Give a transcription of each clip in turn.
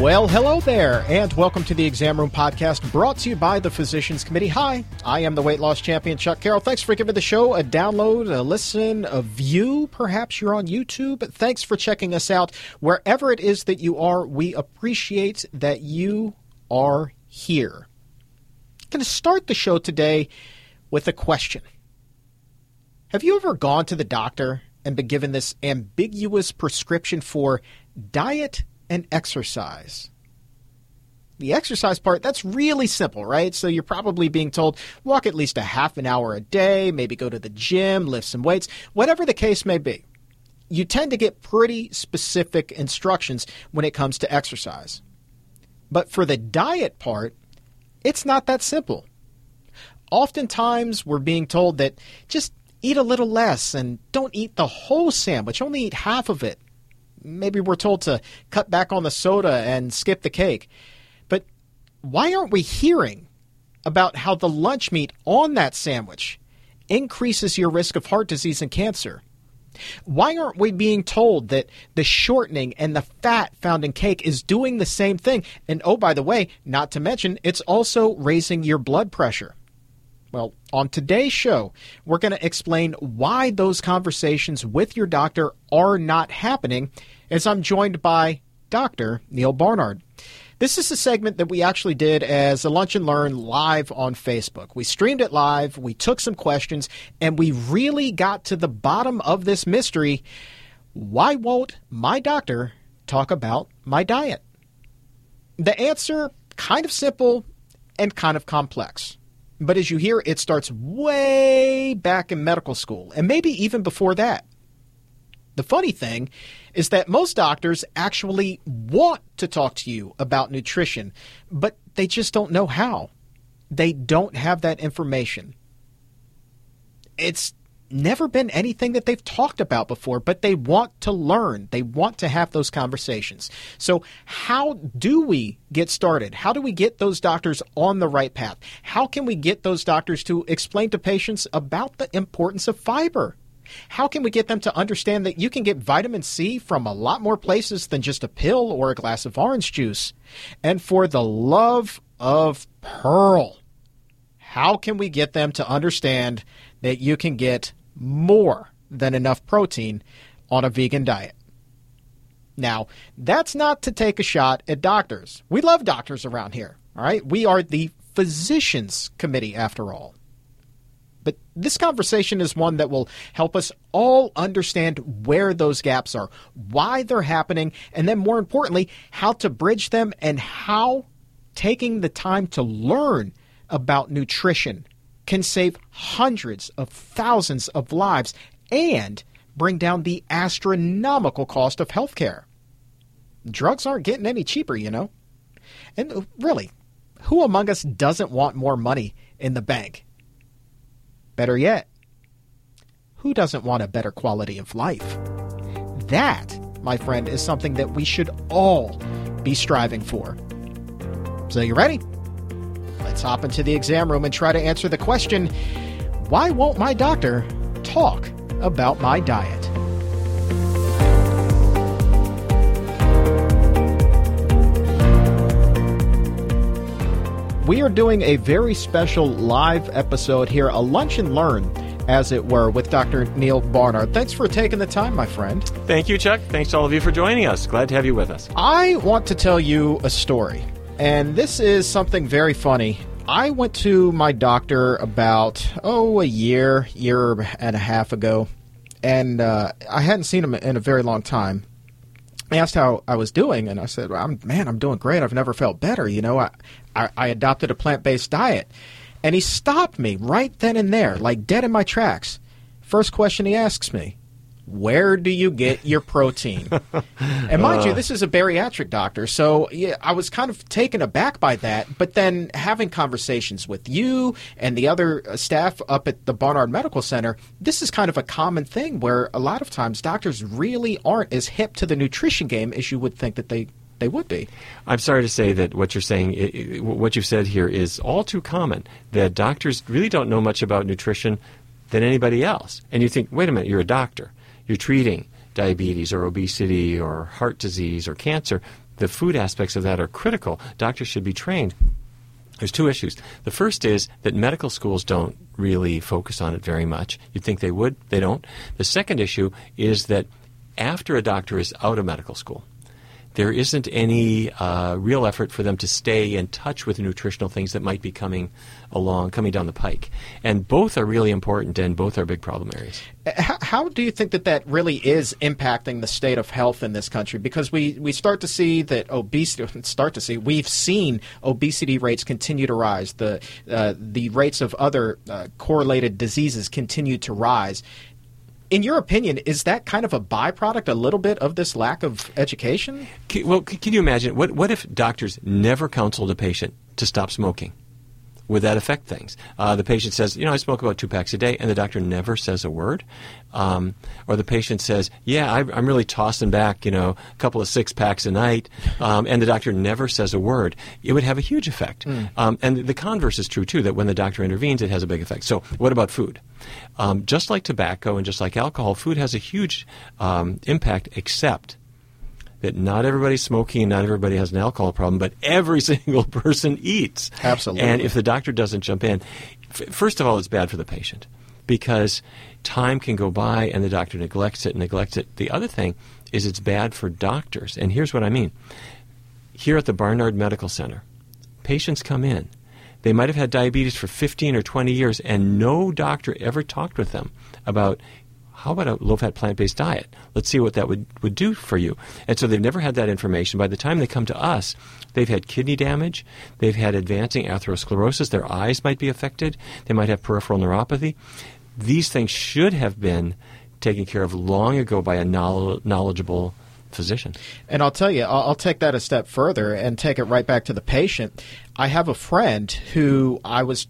Well, hello there, and welcome to the Exam Room Podcast brought to you by the Physicians Committee. Hi, I am the weight loss champion, Chuck Carroll. Thanks for giving the show a download, a listen, a view. Perhaps you're on YouTube. Thanks for checking us out. Wherever it is that you are, we appreciate that you are here. I'm going to start the show today with a question Have you ever gone to the doctor and been given this ambiguous prescription for diet and exercise. The exercise part, that's really simple, right? So you're probably being told walk at least a half an hour a day, maybe go to the gym, lift some weights, whatever the case may be. You tend to get pretty specific instructions when it comes to exercise. But for the diet part, it's not that simple. Oftentimes, we're being told that just eat a little less and don't eat the whole sandwich, only eat half of it maybe we're told to cut back on the soda and skip the cake. But why aren't we hearing about how the lunch meat on that sandwich increases your risk of heart disease and cancer? Why aren't we being told that the shortening and the fat found in cake is doing the same thing? And oh, by the way, not to mention, it's also raising your blood pressure. Well, on today's show, we're going to explain why those conversations with your doctor are not happening as I'm joined by Dr. Neal Barnard. This is a segment that we actually did as a Lunch and Learn live on Facebook. We streamed it live, we took some questions, and we really got to the bottom of this mystery. Why won't my doctor talk about my diet? The answer kind of simple and kind of complex. But as you hear, it starts way back in medical school, and maybe even before that. The funny thing is that most doctors actually want to talk to you about nutrition, but they just don't know how. They don't have that information. It's never been anything that they've talked about before, but they want to learn. They want to have those conversations. So, how do we get started? How do we get those doctors on the right path? How can we get those doctors to explain to patients about the importance of fiber? How can we get them to understand that you can get vitamin C from a lot more places than just a pill or a glass of orange juice? And for the love of Pearl, how can we get them to understand that you can get more than enough protein on a vegan diet? Now, that's not to take a shot at doctors. We love doctors around here, all right? We are the physicians committee after all. But this conversation is one that will help us all understand where those gaps are, why they're happening, and then more importantly, how to bridge them and how taking the time to learn about nutrition can save hundreds of thousands of lives and bring down the astronomical cost of healthcare. Drugs aren't getting any cheaper, you know. And uh, really, who among us doesn't want more money in the bank? Better yet, who doesn't want a better quality of life? That, my friend, is something that we should all be striving for. So, you ready? Let's hop into the exam room and try to answer the question why won't my doctor talk about my diet? We are doing a very special live episode here, a lunch and learn, as it were, with Dr. Neal Barnard. Thanks for taking the time, my friend. Thank you, Chuck. Thanks to all of you for joining us. Glad to have you with us. I want to tell you a story, and this is something very funny. I went to my doctor about, oh, a year, year and a half ago, and uh, I hadn't seen him in a very long time. Asked how I was doing, and I said, well, I'm, "Man, I'm doing great. I've never felt better. You know, I, I, I adopted a plant based diet. And he stopped me right then and there, like dead in my tracks. First question he asks me, where do you get your protein? and mind uh. you, this is a bariatric doctor, so yeah, I was kind of taken aback by that. But then having conversations with you and the other uh, staff up at the Barnard Medical Center, this is kind of a common thing where a lot of times doctors really aren't as hip to the nutrition game as you would think that they they would be. I'm sorry to say that what you're saying, what you've said here, is all too common. That doctors really don't know much about nutrition than anybody else. And you think, wait a minute, you're a doctor, you're treating diabetes or obesity or heart disease or cancer, the food aspects of that are critical. Doctors should be trained. There's two issues. The first is that medical schools don't really focus on it very much. You'd think they would, they don't. The second issue is that after a doctor is out of medical school, there isn't any uh, real effort for them to stay in touch with the nutritional things that might be coming along, coming down the pike. And both are really important, and both are big problem areas. How, how, do you think that that really is impacting the state of health in this country? Because we, we start to see that obesity, start to see, we've seen obesity rates continue to rise. The, uh, the rates of other uh, correlated diseases continue to rise in your opinion, is that kind of a byproduct, a little bit of this lack of education? Well, can you imagine what what if doctors never counseled a patient to stop smoking? Would that affect things? Uh, the patient says, you know, I smoke about two packs a day, and the doctor never says a word. Um, or the patient says, yeah, I, am really tossing back, you know, a couple of six packs a night, um, and the doctor never says a word. It would have a huge effect. Mm. Um, and the converse is true, too, that when the doctor intervenes, it has a big effect. So, what about food? Um, just like tobacco and just like alcohol, food has a huge um, impact, except that not everybody's smoking, and not everybody has an alcohol problem, but every single person eats. Absolutely. And if the doctor doesn't jump in, f- first of all, it's bad for the patient because time can go by and the doctor neglects it, and neglects it. The other thing is it's bad for doctors. And here's what I mean. Here at the Barnard Medical Center, patients come in. They might have had diabetes for 15 or 20 years, and no doctor ever talked with them about how about a low fat plant based diet? Let's see what that would, would do for you. And so they've never had that information. By the time they come to us, they've had kidney damage, they've had advancing atherosclerosis, their eyes might be affected, they might have peripheral neuropathy. These things should have been taken care of long ago by a knowledgeable physician. And I'll tell you, I'll, I'll, take that a step further and take it right back to the patient. I have a friend who I was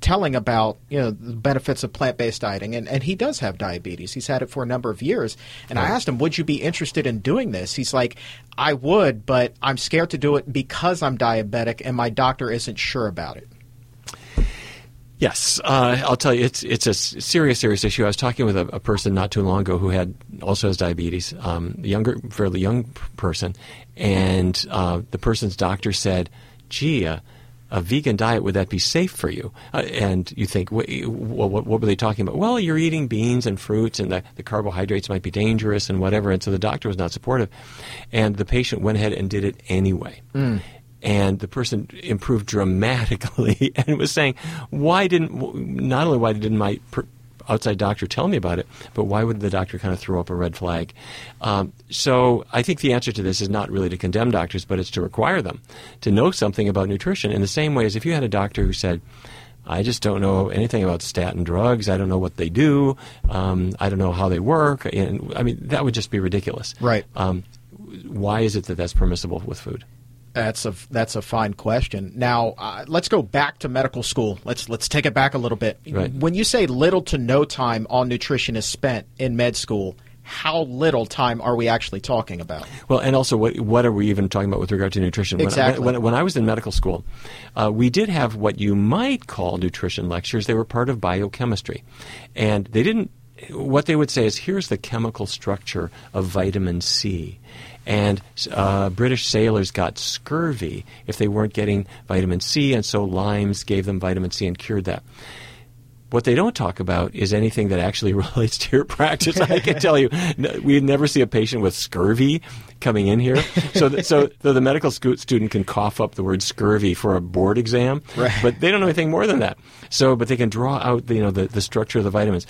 telling about you know the benefits of plant-based dieting and, and he does have diabetes. He's had it for a number of years. And right. i asked him would you be interested in doing this? He's like i would but i'm scared to do it because i'm diabetic and my doctor isn't sure about it. Yes, uh, I'll tell you, it's it's a serious, serious issue. I was talking with a, a person not too long ago who had also has diabetes, um, younger, fairly young person, and uh, the person's doctor said, "Gee, uh, a vegan diet, would that be safe for you? Uh, and you think, what, what, what, were they talking about? Well, you're eating beans and fruits, and the, the carbohydrates might be dangerous and whatever. And so the doctor was not supportive. And the patient went ahead and did it anyway. Mm. And the person improved dramatically and was saying, why didn't, not only why didn't my outside doctor tell me about it, but why would the doctor kind of throw up a red flag? Um, so I think the answer to this is not really to condemn doctors, but it's to require them to know something about nutrition in the same way as if you had a doctor who said, I just don't know anything about statin drugs. I don't know what they do. Um, I don't know how they work. And I mean, that would just be ridiculous. Right. Um, why is it that that's permissible with food? That's a that's a fine question. Now uh, let's go back to medical school. Let's let's take it back a little bit. Right. When you say little to no time on nutrition is spent in med school, how little time are we actually talking about? Well, and also, what, what are we even talking about with regard to nutrition? Exactly. When, when, when I was in medical school, uh, we did have what you might call nutrition lectures. They were part of biochemistry. And they didn't, what they would say is here's the chemical structure of vitamin C. And uh, British sailors got scurvy if they weren't getting vitamin C, and so limes gave them vitamin C and cured that. What they don't talk about is anything that actually relates to your practice. I can tell you, we never see a patient with scurvy coming in here. So, th- so the medical student can cough up the word scurvy for a board exam, right. but they don't know anything more than that. So, but they can draw out the, you know the, the structure of the vitamins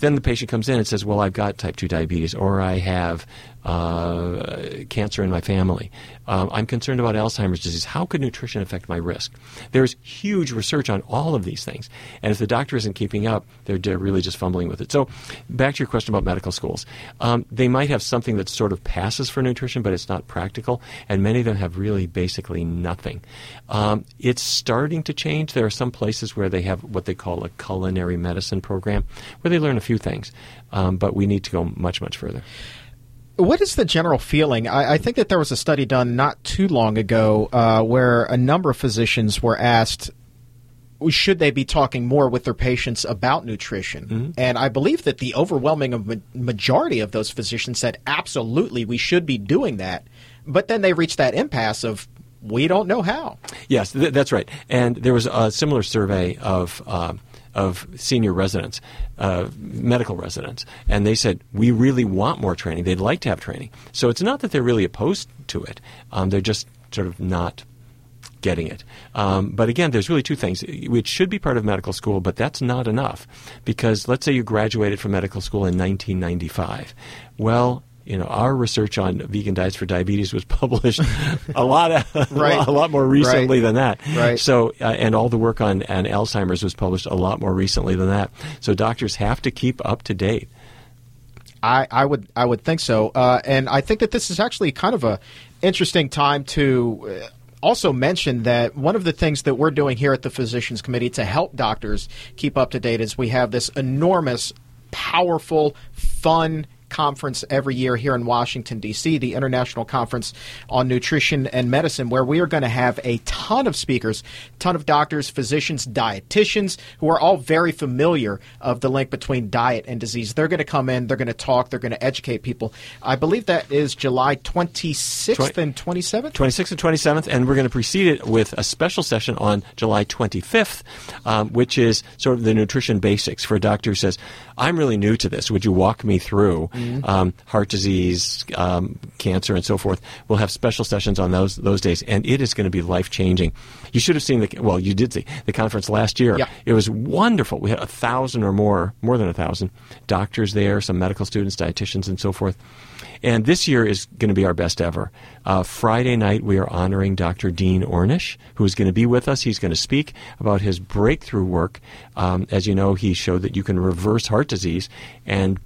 then the patient comes in and says, "Well, I've got type two diabetes, or I have uh, cancer in my family. Um, I'm concerned about Alzheimer's disease. How could nutrition affect my risk?" There's huge research on all of these things, and if the doctor isn't keeping up, they're, they're really just fumbling with it. So, back to your question about medical schools, um, they might have something that sort of passes for nutrition, but it's not practical, and many of them have really basically nothing. Um, it's starting to change. There are some places where they have what they call a culinary medicine program, where they learn a few things, um, but we need to go much, much further. What is the general feeling? I, I, think that there was a study done not too long ago uh, where a number of physicians were asked should they be talking more with their patients about nutrition? Mm-hmm. And I believe that the overwhelming majority of those physicians said absolutely we should be doing that. but then they reached that impasse of we don't know how. Yes, th- that's right. And there was a similar survey of. Uh, of senior residents, uh, medical residents, and they said we really want more training. They'd like to have training. So it's not that they're really opposed to it; um, they're just sort of not getting it. Um, but again, there's really two things. It should be part of medical school, but that's not enough because let's say you graduated from medical school in 1995. Well, you know, our research on vegan diets for diabetes was published a lot, of, right. a lot more recently right. than that. Right. So, uh, and all the work on, on Alzheimer's was published a lot more recently than that. So, doctors have to keep up to date. I, I would I would think so, uh, and I think that this is actually kind of a interesting time to. Uh, also mention that one of the things that we're doing here at the Physicians Committee to help doctors keep up to date is we have this enormous, powerful, fun conference every year here in Washington, D.C., the International Conference on Nutrition and Medicine, where we are going to have a ton of speakers, ton of doctors, physicians, dietitians, who are all very familiar of the link between diet and disease. They're going to come in, they're going to talk, they're going to educate people. I believe that is July 26th 20, and 27th? 26th and 27th, and we're going to precede it with a special session on July 25th, um, which is sort of the nutrition basics for a doctor who says, I'm really new to this. Would you walk me through? Mm-hmm. um, heart disease, um, cancer, and so forth. We'll have special sessions on those those days, and it is going to be life changing. You should have seen the well, you did see the conference last year. Yeah. It was wonderful. We had a thousand or more, more than a thousand doctors there, some medical students, dietitians, and so forth. And this year is going to be our best ever. Uh, Friday night, we are honoring Dr. Dean Ornish, who is going to be with us. He's going to speak about his breakthrough work. Um, as you know, he showed that you can reverse heart disease and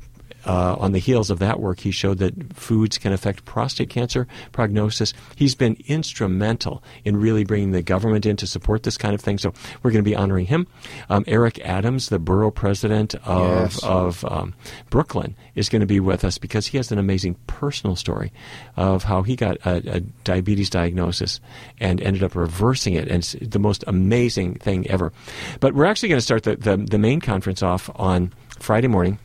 uh, on the heels of that work, he showed that foods can affect prostate cancer prognosis. He's been instrumental in really bringing the government in to support this kind of thing. So we're going to be honoring him. Um, Eric Adams, the borough president of, yes. of um, Brooklyn, is going to be with us because he has an amazing personal story of how he got a, a diabetes diagnosis and ended up reversing it. And it's the most amazing thing ever. But we're actually going to start the, the, the main conference off on Friday morning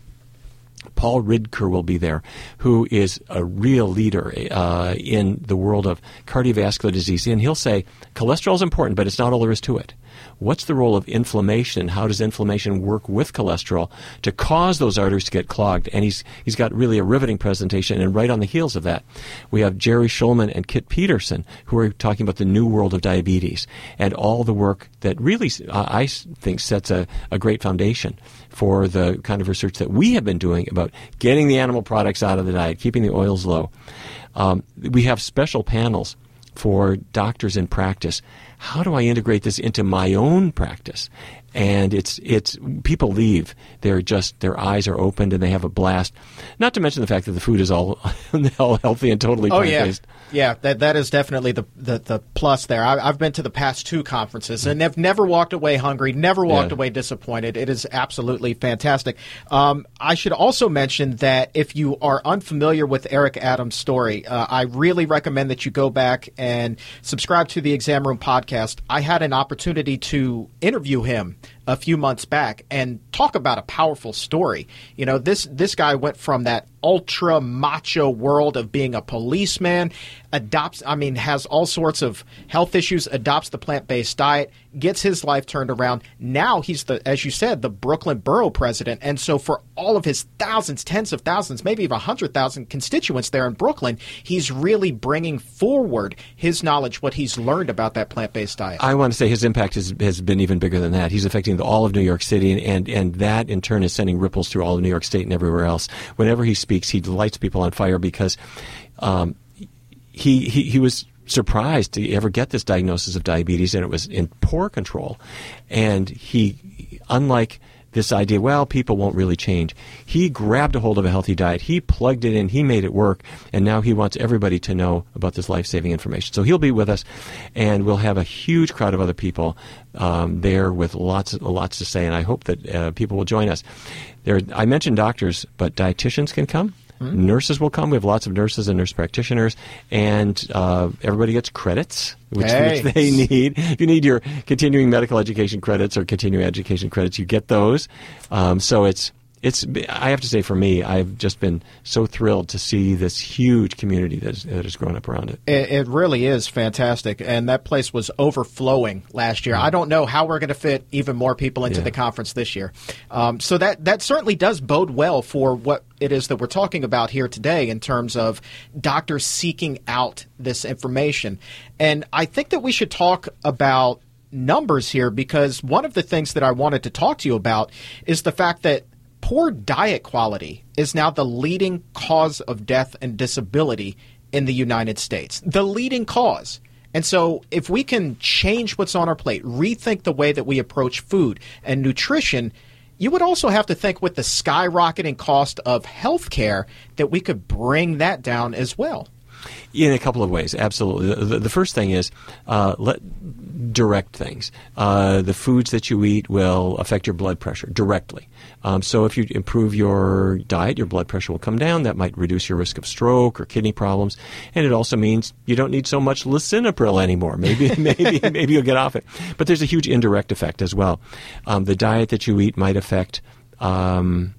Paul Ridker will be there, who is a real leader uh, in the world of cardiovascular disease. And he'll say cholesterol is important, but it's not all there is to it. What's the role of inflammation? How does inflammation work with cholesterol to cause those arteries to get clogged? And he's he's got really a riveting presentation. And right on the heels of that, we have Jerry Shulman and Kitt Petersen, who are talking about the new world of diabetes and all the work that really uh, I think sets a, a great foundation for the kind of research that we have been doing about getting the animal products out of the diet, keeping the oils low. Um, we have special panels for doctors in practice. How do I integrate this into my own practice? And it's it's people leave. They're just their eyes are opened and they have a blast. Not to mention the fact that the food is all, all healthy and totally oh, plant based. Yeah. Yeah, that that is definitely the the, the plus there. I, have been to the past two conferences and have never walked away hungry, never walked Yeah. away disappointed. It is absolutely fantastic. Um, I should also mention that if you are unfamiliar with Eric Adams' story, uh, I really recommend that you go back and subscribe to the Exam Room podcast. I had an opportunity to interview him a few months back and talk about a powerful story. You know, this this guy went from that ultra macho world of being a policeman, adopts I mean has all sorts of health issues, adopts the plant-based diet, gets his life turned around. Now he's the as you said, the Brooklyn borough president. And so for all of his thousands, tens of thousands, maybe even 100,000 constituents there in Brooklyn, he's really bringing forward his knowledge what he's learned about that plant-based diet. I want to say his impact has, has been even bigger than that. He's affecting all of New York City, and, and, and that in turn is sending ripples through all of New York State and everywhere else. Whenever he speaks, he lights people on fire because um, he, he he was surprised to ever get this diagnosis of diabetes, and it was in poor control. And he, unlike this idea, well, people won't really change. He grabbed a hold of a healthy diet. He plugged it in. He made it work. And now he wants everybody to know about this life saving information. So he'll be with us, and we'll have a huge crowd of other people um, there with lots, lots to say. And I hope that uh, people will join us. There, I mentioned doctors, but dietitians can come. Nurses will come. We have lots of nurses and nurse practitioners, and uh, everybody gets credits, which, Hey. which they need. If you need your continuing medical education credits or continuing education credits, you get those. Um, so it's it's I have to say for me, I've just been so thrilled to see this huge community that, is, that has grown up around it. it. It really is fantastic, and that place was overflowing last year. I don't know how we're going to fit even more people into Yeah. the conference this year. Um, so that that certainly does bode well for what it is that we're talking about here today in terms of doctors seeking out this information. And I think that we should talk about numbers here because one of the things that I wanted to talk to you about is the fact that poor diet quality is now the leading cause of death and disability in the United States. The leading cause. And so, if we can change what's on our plate, rethink the way that we approach food and nutrition, you would also have to think with the skyrocketing cost of healthcare that we could bring that down as well. In a couple of ways, absolutely. The, the, first thing is uh, let direct things. Uh, the foods that you eat will affect your blood pressure directly. Um, so if you improve your diet, your blood pressure will come down. That might reduce your risk of stroke or kidney problems, and it also means you don't need so much lisinopril anymore. Maybe, maybe, maybe you'll get off it. But there's a huge indirect effect as well. Um, the diet that you eat might affect, um,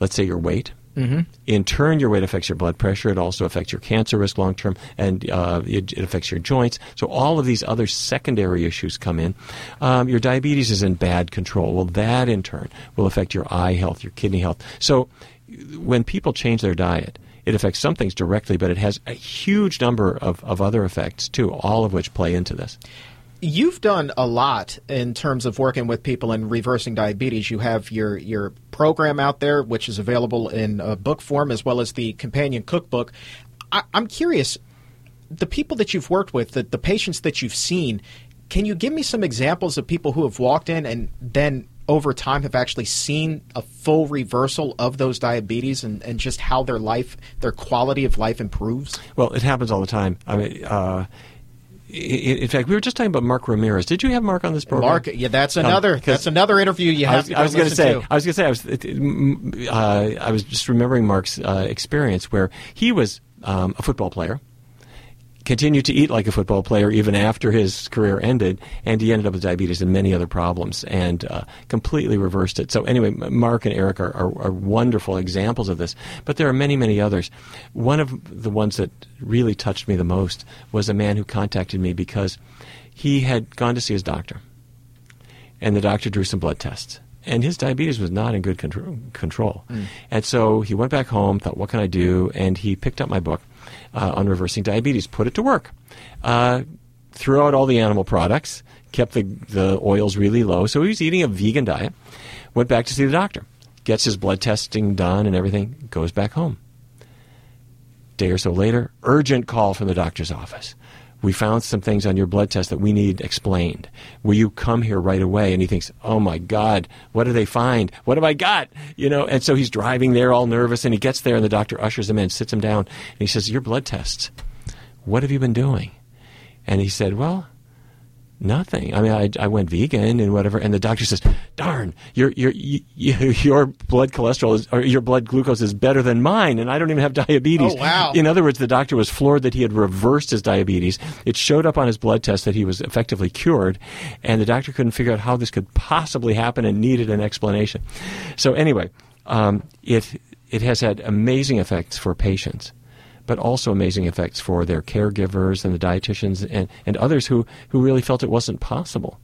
let's say, your weight. Mm-hmm. In turn, your weight affects your blood pressure. It also affects your cancer risk long term, and uh, it, it affects your joints. So all of these other secondary issues come in. Um, your diabetes is in bad control. Well, that in turn will affect your eye health, your kidney health. So when people change their diet, it affects some things directly, but it has a huge number of, of other effects too, all of which play into this. You've done a lot in terms of working with people in reversing diabetes. You have your your program out there, which is available in uh, book form, as well as the companion cookbook. I, I'm curious, the people that you've worked with, the, the patients that you've seen, can you give me some examples of people who have walked in and then over time have actually seen a full reversal of those diabetes and, and just how their life, their quality of life improves? Well, it happens all the time. I mean, uh, in fact, we were just talking about Mark Ramirez. Did you have Mark on this program? Mark, yeah, that's Um, that's another interview you have I was, to I was going to to say, I was going to say, I was, uh, I was just remembering Mark's uh, experience where he was um, a football player, continued to eat like a football player even after his career ended, and he ended up with diabetes and many other problems, and uh, completely reversed it. So anyway, Mark and Eric are, are, are wonderful examples of this, but there are many, many others. One of the ones that really touched me the most was a man who contacted me because he had gone to see his doctor and the doctor drew some blood tests. And his diabetes was not in good control. control. And so he went back home, thought, what can I do? And he picked up my book uh, on reversing diabetes, put it to work, uh, threw out all the animal products, kept the, the oils really low. So he was eating a vegan diet, went back to see the doctor, gets his blood testing done and everything, goes back home. Day or so later, urgent call from the doctor's office. We found some things on your blood test that we need explained. Will you come here right away? And he thinks, oh my God, what do they find? What have I got? You know, and so he's driving there all nervous and he gets there and the doctor ushers him in, sits him down, and he says, Your blood tests, what have you been doing? And he said, Well, Nothing. I mean, I, I went vegan and whatever, and the doctor says, "Darn, your your you, your blood cholesterol is, or your blood glucose is better than mine, and I don't even have diabetes." Oh, wow. In other words, the doctor was floored that he had reversed his diabetes. It showed up on his blood test that he was effectively cured, and the doctor couldn't figure out how this could possibly happen and needed an explanation. So anyway, um, it it has had amazing effects for patients but also amazing effects for their caregivers and the dietitians and, and others who, who really felt it wasn't possible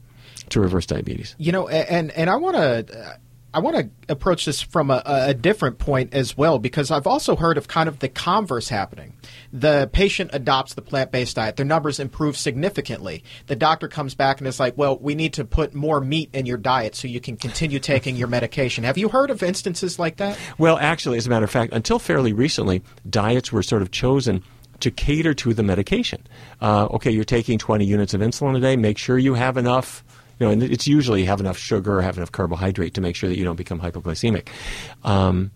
to reverse diabetes. You know, and and I want to I want to approach this from a, a different point as well because I've also heard of kind of the converse happening. The patient adopts the plant-based diet, their numbers improve significantly. The doctor comes back and is like, "Well, we need to put more meat in your diet so you can continue taking your medication." Have you heard of instances like that? Well, actually, as a matter of fact, until fairly recently, diets were sort of chosen to cater to the medication. Uh, okay, you're taking 20 units of insulin a day. Make sure you have enough. You know, and it's usually have enough sugar have enough carbohydrate to make sure that you don't become hypoglycemic. Um,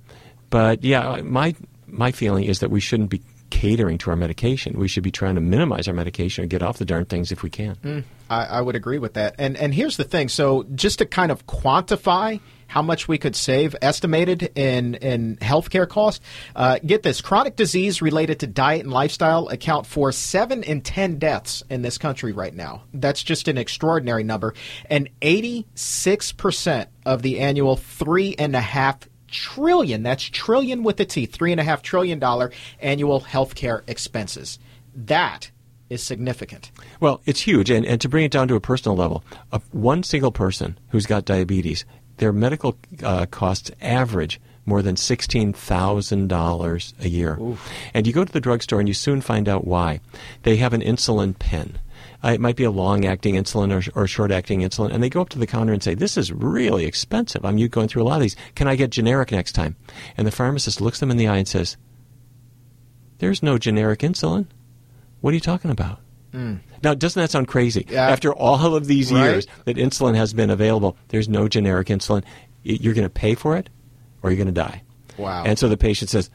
but yeah, my my feeling is that we shouldn't be catering to our medication. We should be trying to minimize our medication and get off the darn things if we can. I, I would agree with that. And and here's the thing. So just to kind of quantify how much we could save, estimated in in healthcare costs. Uh, get this: chronic disease related to diet and lifestyle account for seven in ten deaths in this country right now. That's just an extraordinary number. And eighty six percent of the annual three and a half trillion, that's trillion with a T, three and a half trillion dollar annual healthcare expenses. That is significant. Well, it's huge. And, and to bring it down to a personal level, one single person who's got diabetes, their medical uh, costs average more than $16,000 a year. Oof. And you go to the drugstore and you soon find out why. They have an insulin pen. Uh, it might be a long acting insulin or, or short acting insulin. And they go up to the counter and say, This is really expensive. I'm going through a lot of these. Can I get generic next time? And the pharmacist looks them in the eye and says, There's no generic insulin. What are you talking about? Mm. Now, doesn't that sound crazy? Yeah. After all of these right? years that insulin has been available, there's no generic insulin. You're going to pay for it or you're going to die. Wow. And so the patient says,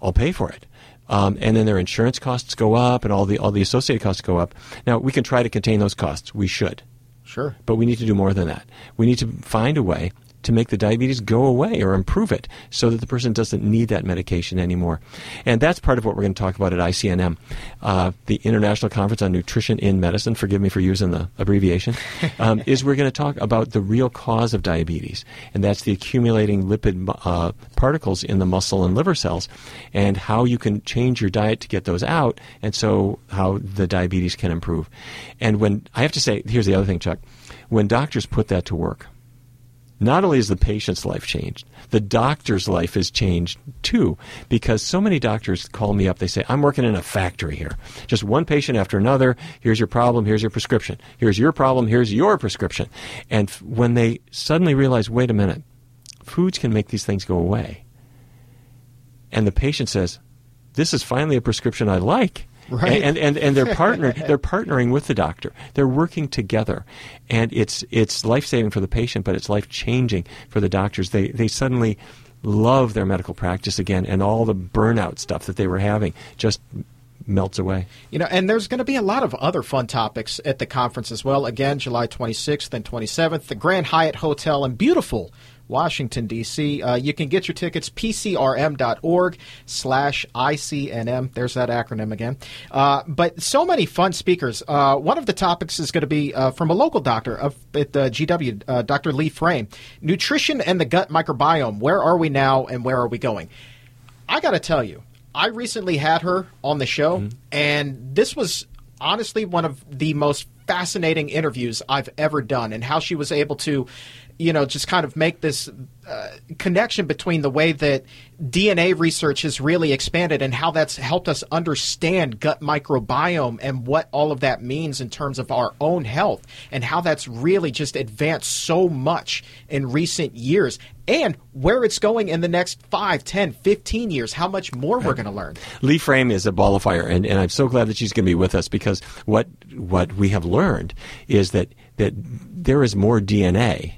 I'll pay for it. Um, and then their insurance costs go up and all the, all the associated costs go up. Now, we can try to contain those costs. We should. Sure. But we need to do more than that. We need to find a way to make the diabetes go away or improve it so that the person doesn't need that medication anymore. And that's part of what we're going to talk about at ICNM, uh, the International Conference on Nutrition in Medicine. Forgive me for using the abbreviation. Um, is we're going to talk about the real cause of diabetes, and that's the accumulating lipid uh, particles in the muscle and liver cells, and how you can change your diet to get those out, and so how the diabetes can improve. And when I have to say, here's the other thing, Chuck. When doctors put that to work, not only is the patient's life changed, the doctor's life is changed too. Because so many doctors call me up, they say, I'm working in a factory here. Just one patient after another. Here's your problem. Here's your prescription. Here's your problem. Here's your prescription. And when they suddenly realize, wait a minute, foods can make these things go away. And the patient says, this is finally a prescription I like. Right. And, and, and they're partner they're partnering with the doctor. They're working together. And it's it's life saving for the patient, but it's life changing for the doctors. They they suddenly love their medical practice again and all the burnout stuff that they were having just melts away. You know, and there's going to be a lot of other fun topics at the conference as well. Again, July 26th and 27th, the Grand Hyatt Hotel in beautiful Washington, D.C. Uh, you can get your tickets, pcrm.org slash ICNM. There's that acronym again. Uh, but so many fun speakers. Uh, one of the topics is going to be uh, from a local doctor of, at the GW, uh, Dr. Lee Frame. Nutrition and the gut microbiome. Where are we now and where are we going? I got to tell you, I recently had her on the show, mm-hmm. and this was honestly one of the most fascinating interviews I've ever done, and how she was able to you know, just kind of make this uh, connection between the way that DNA research has really expanded and how that's helped us understand gut microbiome and what all of that means in terms of our own health and how that's really just advanced so much in recent years and where it's going in the next 5, 10, 15 years, how much more we're going to learn. Lee Frame is a ball of fire, and, and I'm so glad that she's going to be with us because what, what we have learned is that, that there is more DNA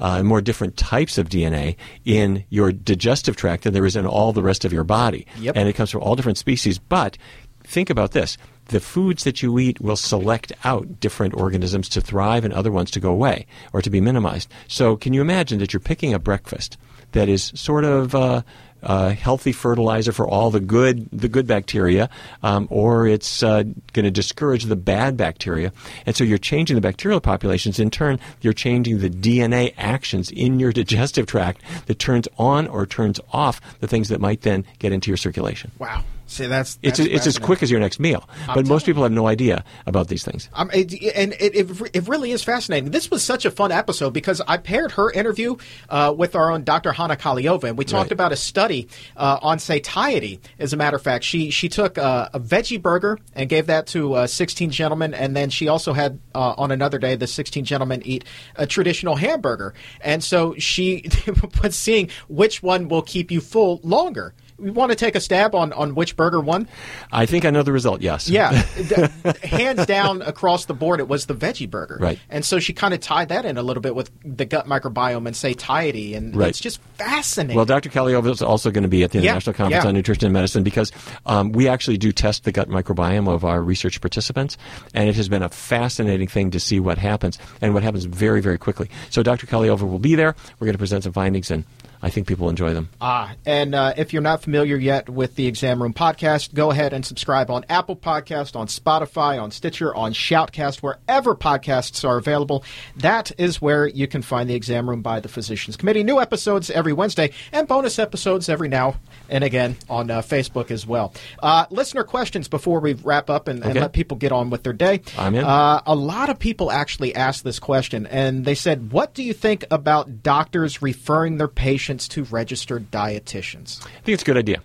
uh, more different types of DNA in your digestive tract than there is in all the rest of your body. Yep. And it comes from all different species. But think about this the foods that you eat will select out different organisms to thrive and other ones to go away or to be minimized. So, can you imagine that you're picking a breakfast that is sort of uh, uh, healthy fertilizer for all the good the good bacteria, um, or it's uh, going to discourage the bad bacteria. And so you're changing the bacterial populations. In turn, you're changing the DNA actions in your digestive tract that turns on or turns off the things that might then get into your circulation. Wow. See, that's, that's it's, it's as quick as your next meal. I'm but most people have no idea about these things. Um, it, and it, it, it, really is fascinating. This was such a fun episode because I paired her interview uh, with our own Dr. Hana Kahleova, and we talked right. about a study uh, on satiety. As a matter of fact, she she took uh, a veggie burger and gave that to uh, 16 gentlemen, and then she also had uh, on another day the 16 gentlemen eat a traditional hamburger, and so she was seeing which one will keep you full longer we want to take a stab on, on which burger won? I think I know the result, yes. Yeah. hands down across the board, it was the veggie burger. Right. And so she kind of tied that in a little bit with the gut microbiome and satiety. And right. it's just fascinating. Well, Dr. Kahleova is also going to be at the International yeah. Conference yeah. on Nutrition and Medicine because um, we actually do test the gut microbiome of our research participants. And it has been a fascinating thing to see what happens and what happens very, very quickly. So Dr. Kahleova will be there. We're going to present some findings and I think people enjoy them. Ah, and uh, if you're not familiar yet with the Exam Room podcast, go ahead and subscribe on Apple Podcast, on Spotify, on Stitcher, on Shoutcast, wherever podcasts are available. That is where you can find the Exam Room by the Physicians Committee. New episodes every Wednesday and bonus episodes every now and again on uh, Facebook as well. Uh, listener questions before we wrap up and, and let people get on with their day. I'm in. Uh, a lot of people actually asked this question, and they said, "What do you think about doctors referring their patients to registered dietitians?" I think it's a good idea.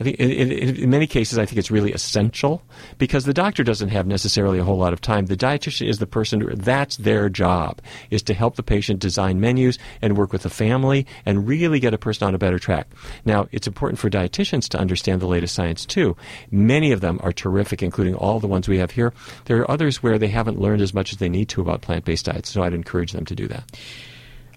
I think in, in, in many cases, I think it's really essential because the doctor doesn't have necessarily a whole lot of time. The dietitian is the person that's their job is to help the patient design menus and work with the family and really get a person on a better track. Now, it's important for dietitians to understand the latest science too. Many of them are terrific, including all the ones we have here. There are others where they haven't learned as much as they need to about plant-based diets, so I'd encourage them to do that.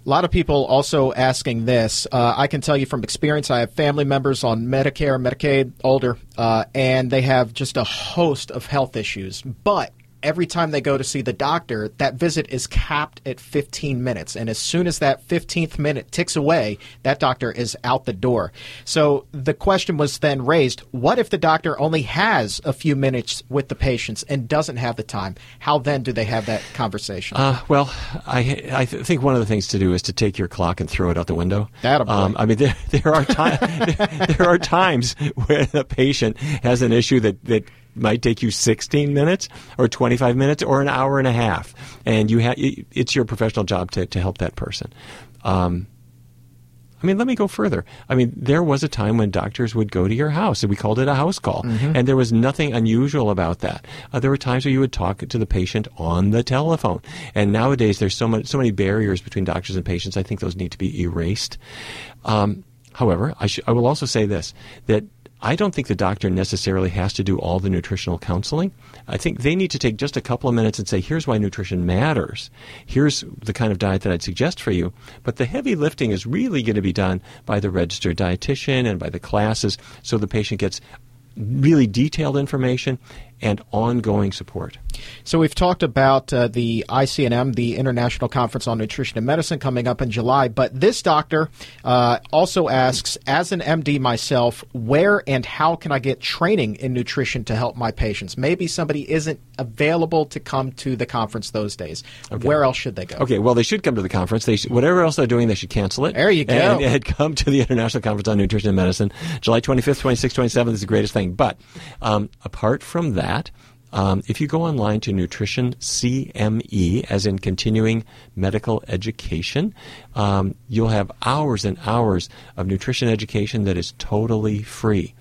A lot of people also asking this. Uh, I can tell you from experience, I have family members on Medicare, Medicaid, older, uh, and they have just a host of health issues. But every time they go to see the doctor, that visit is capped at 15 minutes. And as soon as that 15th minute ticks away, that doctor is out the door. So the question was then raised what if the doctor only has a few minutes with the patients and doesn't have the time? How then do they have that conversation? Uh, well, I I th- think one of the things to do is to take your clock and throw it out the window. Boy. Um, I mean, there there are times there are times where the patient has an issue that that might take you 16 minutes or 25 minutes or an hour and a half, and you have it's your professional job to to help that person. Um, I mean, let me go further. I mean, there was a time when doctors would go to your house, and we called it a house call, and there was nothing unusual about that. Uh, there were times where you would talk to the patient on the telephone, and nowadays there's so much, so many barriers between doctors and patients. I think those need to be erased. Um, however, I, sh- I will also say this: that I don't think the doctor necessarily has to do all the nutritional counseling. I think they need to take just a couple of minutes and say, here's why nutrition matters. Here's the kind of diet that I'd suggest for you. But the heavy lifting is really going to be done by the registered dietitian and by the classes so the patient gets really detailed information and ongoing support. So we've talked about uh, the ICNM, the International Conference on Nutrition and Medicine, coming up in July. But this doctor uh, also asks, as an MD myself, where and how can I get training in nutrition to help my patients? Maybe somebody isn't available to come to the conference those days. Where else should they go? Okay, well, they should come to the conference. They should, whatever else they're doing, they should cancel it. There you go. And, and come to the International Conference on Nutrition and Medicine, July 25th, 26th, 27th is the greatest thing. But um, apart from that, um, if you go online to Nutrition CME, as in continuing medical education, um, you'll have hours and hours of nutrition education that is totally free.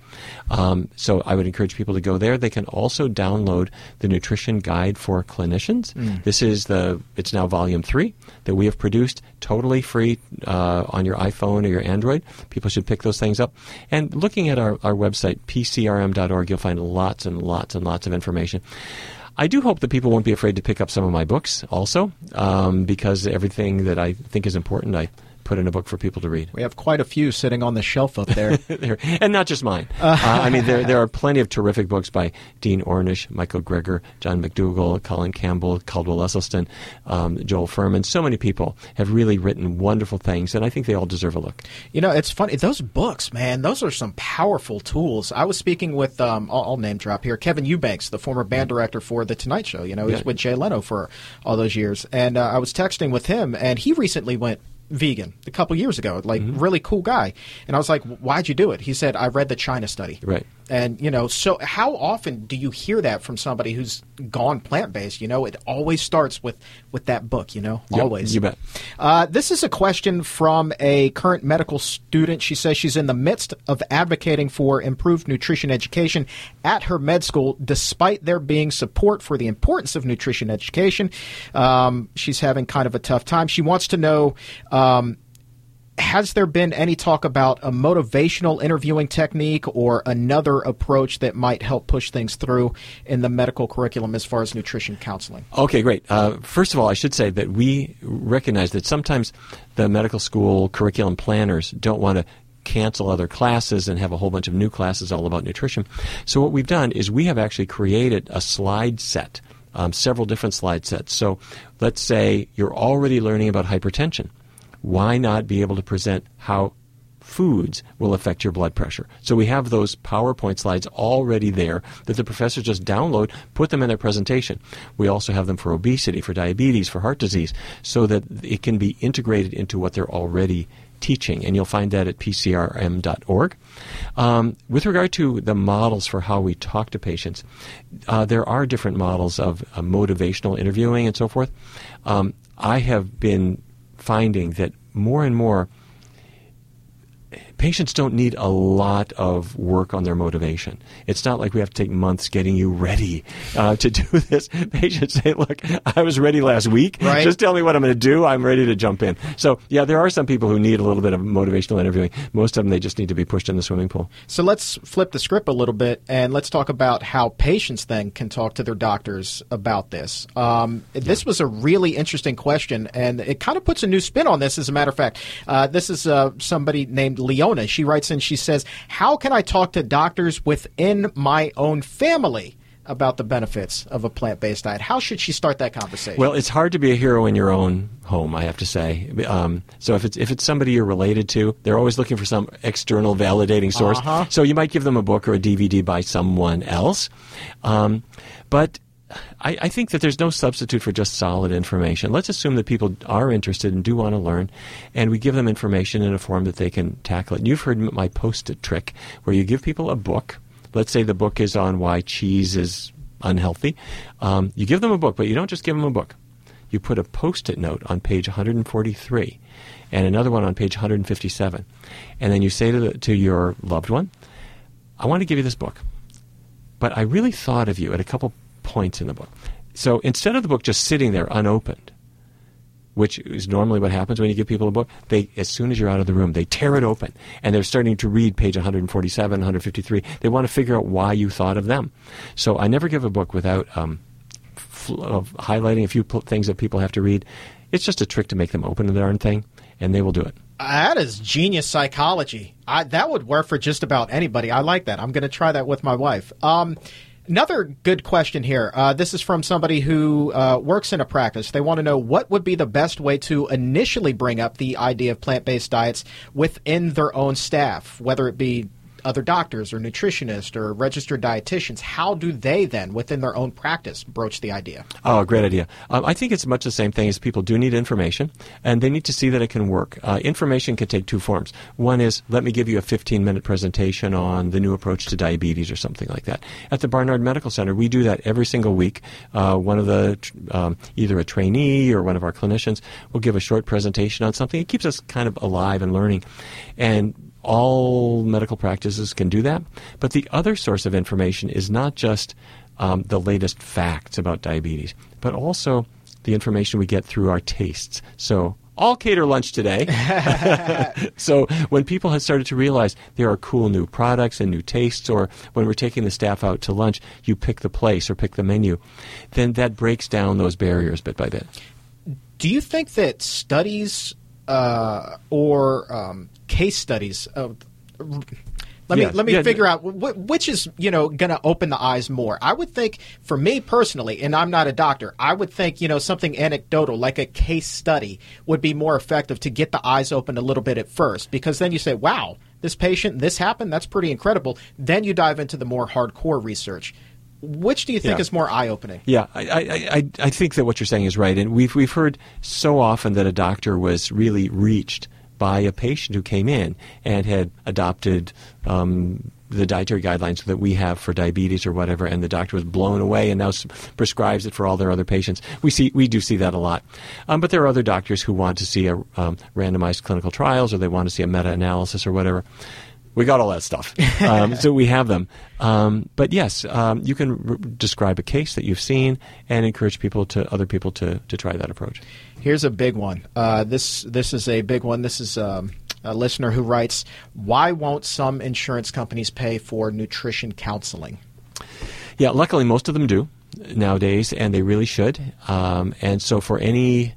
Um, so I would encourage people to go there. They can also download the nutrition guide for clinicians. This is the it's now volume three that we have produced totally free uh, on your iPhone or your Android. People should pick those things up. And looking at our, our website pcrm.org, you'll find lots and lots and lots of information. I do hope that people won't be afraid to pick up some of my books also, um, because everything that I think is important, I put in a book for people to read. We have quite a few sitting on the shelf up there. and not just mine. Uh, I mean, there there are plenty of terrific books by Dean Ornish, Michael Greger, John McDougall, Colin Campbell, Caldwell Esselstyn, um, Joel Fuhrman. So many people have really written wonderful things, and I think they all deserve a look. You know, it's funny. Those books, man, those are some powerful tools. I was speaking with, um, I'll, I'll name drop here, Kevin Eubanks, the former band director for The Tonight Show. You know, he's Yeah. with Jay Leno for all those years. And uh, I was texting with him, and he recently went vegan a couple years ago. Like, mm-hmm. really cool guy. And I was like, why'd you do it? He said, I read the China study. Right. And, you know, so how often do you hear that from somebody who's gone plant based? You know, it always starts with, with that book, you know, Yep, always. you bet. Uh, this is a question from a current medical student. She says she's in the midst of advocating for improved nutrition education at her med school, despite there being support for the importance of nutrition education. Um, she's having kind of a tough time. She wants to know. Um, has there been any talk about a motivational interviewing technique or another approach that might help push things through in the medical curriculum as far as nutrition counseling? Okay, great. Uh, first of all, I should say that we recognize that sometimes the medical school curriculum planners don't want to cancel other classes and have a whole bunch of new classes all about nutrition. So what we've done is we have actually created a slide set, um, several different slide sets. So let's say you're already learning about hypertension. Why not be able to present how foods will affect your blood pressure. So we have those PowerPoint slides already there that the professors just download, put them in their presentation. We also have them for obesity, for diabetes, for heart disease, so that it can be integrated into what they're already teaching, and you'll find that at pcrm.org. Um, with regard to the models for how we talk to patients, uh, there are different models of uh, motivational interviewing and so forth. Um, I have been finding that more and more patients don't need a lot of work on their motivation. It's not like we have to take months getting you ready uh, to do this. Patients say, "Look, I was ready last week. Right. Just tell me what I'm going to do. I'm ready to jump in." So, yeah, there are some people who need a little bit of motivational interviewing. Most of them, they just need to be pushed in the swimming pool. So let's flip the script a little bit and let's talk about how patients then can talk to their doctors about this. Um, this was a really interesting question, and it kind of puts a new spin on this. As a matter of fact, uh, this is uh, somebody named Leona. She writes in. She says, "How can I talk to doctors within my own family?" About the benefits of a plant based diet. How should she start that conversation? Well, it's hard to be a hero in your own home, I have to say. Um, so if it's if it's somebody you're related to, they're always looking for some external validating source. Uh-huh. So you might give them a book or a DVD by someone else, um, but. I, I think that there's no substitute for just solid information. Let's assume that people are interested and do want to learn, and we give them information in a form that they can tackle it. You've heard my post-it trick, where you give people a book. Let's say the book is on why cheese is unhealthy. Um, you give them a book, but you don't just give them a book you put a post-it note on page 143 and another one on page 157 and then you say to, the, to your loved one i want to give you this book but i really thought of you at a couple points in the book so instead of the book just sitting there unopened which is normally what happens when you give people a book they as soon as you're out of the room they tear it open and they're starting to read page 147 153 they want to figure out why you thought of them so i never give a book without um, of highlighting a few pl- things that people have to read. It's just a trick to make them open the darn thing, and they will do it. That is genius psychology. I, that would work for just about anybody. I like that. I'm going to try that with my wife. Um, another good question here. Uh, this is from somebody who uh, works in a practice. They want to know what would be the best way to initially bring up the idea of plant based diets within their own staff, whether it be other doctors or nutritionists or registered dietitians, how do they then, within their own practice, broach the idea? Oh, great idea. Um, I think it's much the same thing as people do need information, and they need to see that it can work. Uh, information can take two forms. One is, let me give you a 15 minute presentation on the new approach to diabetes or something like that. At the Barnard Medical Center, we do that every single week. Uh, one of the, um, either a trainee or one of our clinicians will give a short presentation on something. It keeps us kind of alive and learning. And all medical practices can do that. But the other source of information is not just um, the latest facts about diabetes, but also the information we get through our tastes. So, all cater lunch today. so, when people have started to realize there are cool new products and new tastes, or when we're taking the staff out to lunch, you pick the place or pick the menu, then that breaks down those barriers bit by bit. Do you think that studies uh, or um, case studies. Uh, let Yeah, me let me yeah, figure out wh- which is you know going to open the eyes more. I would think for me personally, and I'm not a doctor, I would think you know something anecdotal like a case study would be more effective to get the eyes open a little bit at first, because then you say, "Wow, this patient, this happened. That's pretty incredible." Then you dive into the more hardcore research. Which do you think Yeah. is more eye opening? Yeah, I, I, I, I think that what you're saying is right, and we've we've heard so often that a doctor was really reached by a patient who came in and had adopted um, the dietary guidelines that we have for diabetes or whatever, and the doctor was blown away and now prescribes it for all their other patients. We see we do see that a lot, um, but there are other doctors who want to see a um, randomized clinical trials or they want to see a meta-analysis or whatever. We got all that stuff, um, so we have them. Um, but yes, um, you can r- describe a case that you've seen and encourage people to other people to, to try that approach. Here's a big one. Uh, this this is a big one. This is um, a listener who writes, "Why won't some insurance companies pay for nutrition counseling?" Yeah, luckily most of them do nowadays, and they really should. Um, and so for any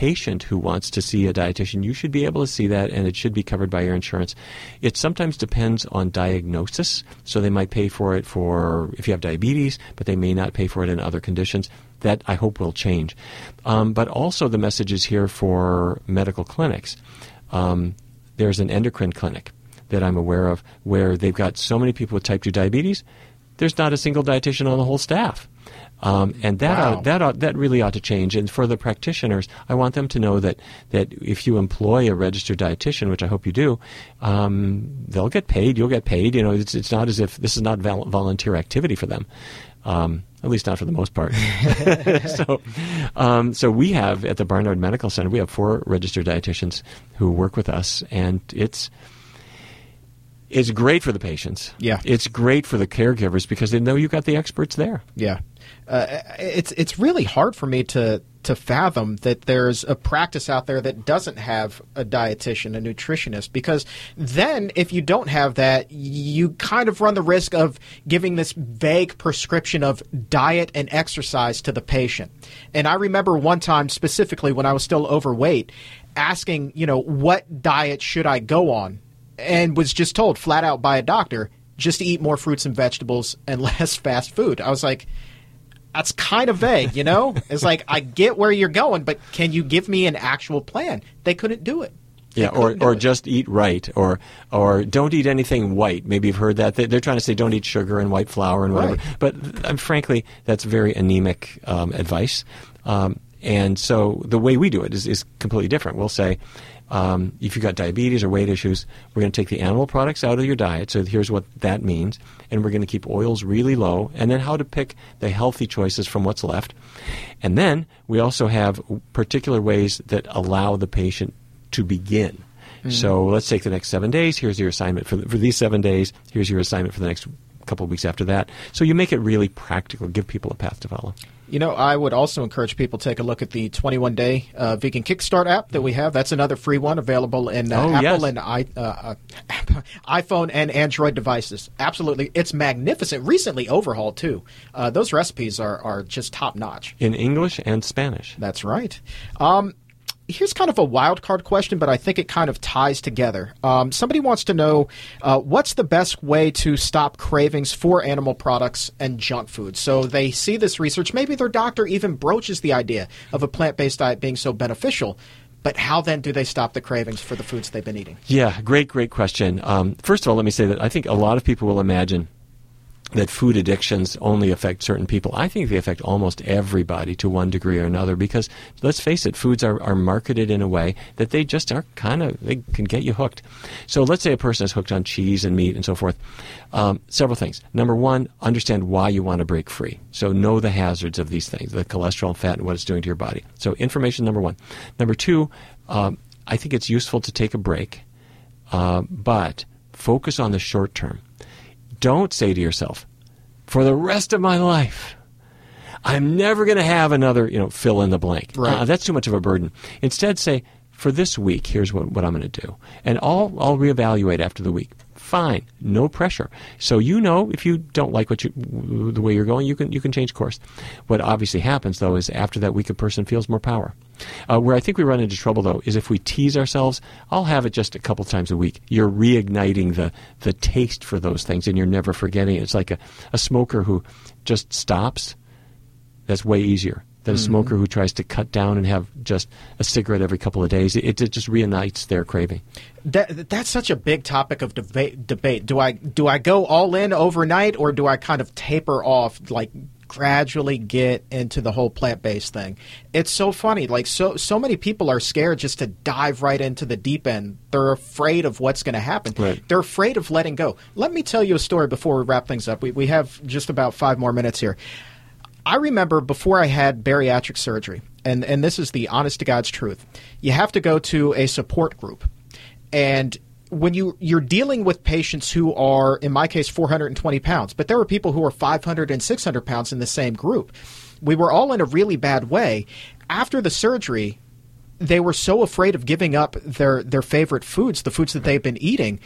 patient who wants to see a dietitian, you should be able to see that, and it should be covered by your insurance. It sometimes depends on diagnosis, so they might pay for it for if you have diabetes, but they may not pay for it in other conditions. That I hope will change. Um, but also, the message is here for medical clinics. Um, there's an endocrine clinic that I'm aware of where they've got so many people with type 2 diabetes, there's not a single dietitian on the whole staff. Um, and that Wow. ought, that ought, that really ought to change. And for the practitioners, I want them to know that that if you employ a registered dietitian, which I hope you do, um, they'll get paid. You'll get paid. You know, it's it's not as if this is not vol- volunteer activity for them. Um, at least not for the most part. so, um, so we have at the Barnard Medical Center, we have four registered dietitians who work with us, and it's it's great for the patients. Yeah. it's great for the caregivers because they know you've got the experts there. Yeah, uh, it's it's really hard for me to to fathom that there's a practice out there that doesn't have a dietitian, a nutritionist, because then if you don't have that, you kind of run the risk of giving this vague prescription of diet and exercise to the patient. And I remember one time specifically when I was still overweight, asking, you know, what diet should I go on, and was just told flat out by a doctor just to eat more fruits and vegetables and less fast food. I was like, that's kind of vague, you know? It's like I get where you're going, but can you give me an actual plan? They couldn't do it. They Yeah, or, or it. just eat right, or or don't eat anything white. Maybe you've heard that. They- They're trying to say don't eat sugar and white flour and whatever. Right. But um, frankly, that's very anemic um, advice. Um, and so the way we do it is, is completely different. We'll say, um, if you've got diabetes or weight issues, we're going to take the animal products out of your diet. So here's what that means. And we're going to keep oils really low. And then how to pick the healthy choices from what's left. And then we also have particular ways that allow the patient to begin. So let's take the next seven days. Here's your assignment for, the, for these seven days. Here's your assignment for the next couple weeks after that. So you make it really practical. Give people a path to follow. You know, I would also encourage people to take a look at the 21 day uh, vegan kickstart app that we have. That's another free one available in uh, Oh, Apple yes. and I, uh, uh, iPhone and Android devices. Absolutely, it's magnificent. Recently overhauled too. Uh, those recipes are are just top notch. In English and Spanish. That's right. Um, here's kind of a wild card question, but I think it kind of ties together. Um, somebody wants to know uh, what's the best way to stop cravings for animal products and junk food. So they see this research. Maybe their doctor even broaches the idea of a plant based diet being so beneficial. But how then do they stop the cravings for the foods they've been eating? Yeah, great, great question. Um, first of all, let me say that I think a lot of people will imagine that food addictions only affect certain people. I think they affect almost everybody to one degree or another because, let's face it, foods are, are marketed in a way that they just are kind of, they can get you hooked. So let's say a person is hooked on cheese and meat and so forth. Um, several things. Number one, understand why you want to break free. So know the hazards of these things, the cholesterol, and fat, and what it's doing to your body. So information number one. Number two, um, I think it's useful to take a break uh, but focus on the short term. Don't say to yourself, for the rest of my life, I'm never going to have another, you know, fill in the blank. Right. Uh, that's too much of a burden. Instead, say, for this week, here's what, what I'm going to do. And I'll, I'll reevaluate after the week. Fine, no pressure. So you know if you don't like what you, the way you're going, you can you can change course. What obviously happens though is after that week, a person feels more power. Uh, where I think we run into trouble though is if we tease ourselves. I'll have it just a couple times a week. You're reigniting the the taste for those things, and you're never forgetting it. It's like a, a smoker who just stops. That's way easier than a smoker who tries to cut down and have just a cigarette every couple of days. It, it just reignites their craving. That that's such a big topic of debate. Debate. Do I do I go all in overnight, or do I kind of taper off, like gradually get into the whole plant based thing? It's so funny. Like so so many people are scared just to dive right into the deep end. They're afraid of what's going to happen. Right. They're afraid of letting go. Let me tell you a story before we wrap things up. We we have just about five more minutes here. I remember before I had bariatric surgery, and, and this is the honest to God's truth, you have to go to a support group. And when you, you're dealing with patients who are, in my case, 420 pounds, but there were people who are 500 and 600 pounds in the same group. We were all in a really bad way. After the surgery, they were so afraid of giving up their, their favorite foods, the foods that they've been eating.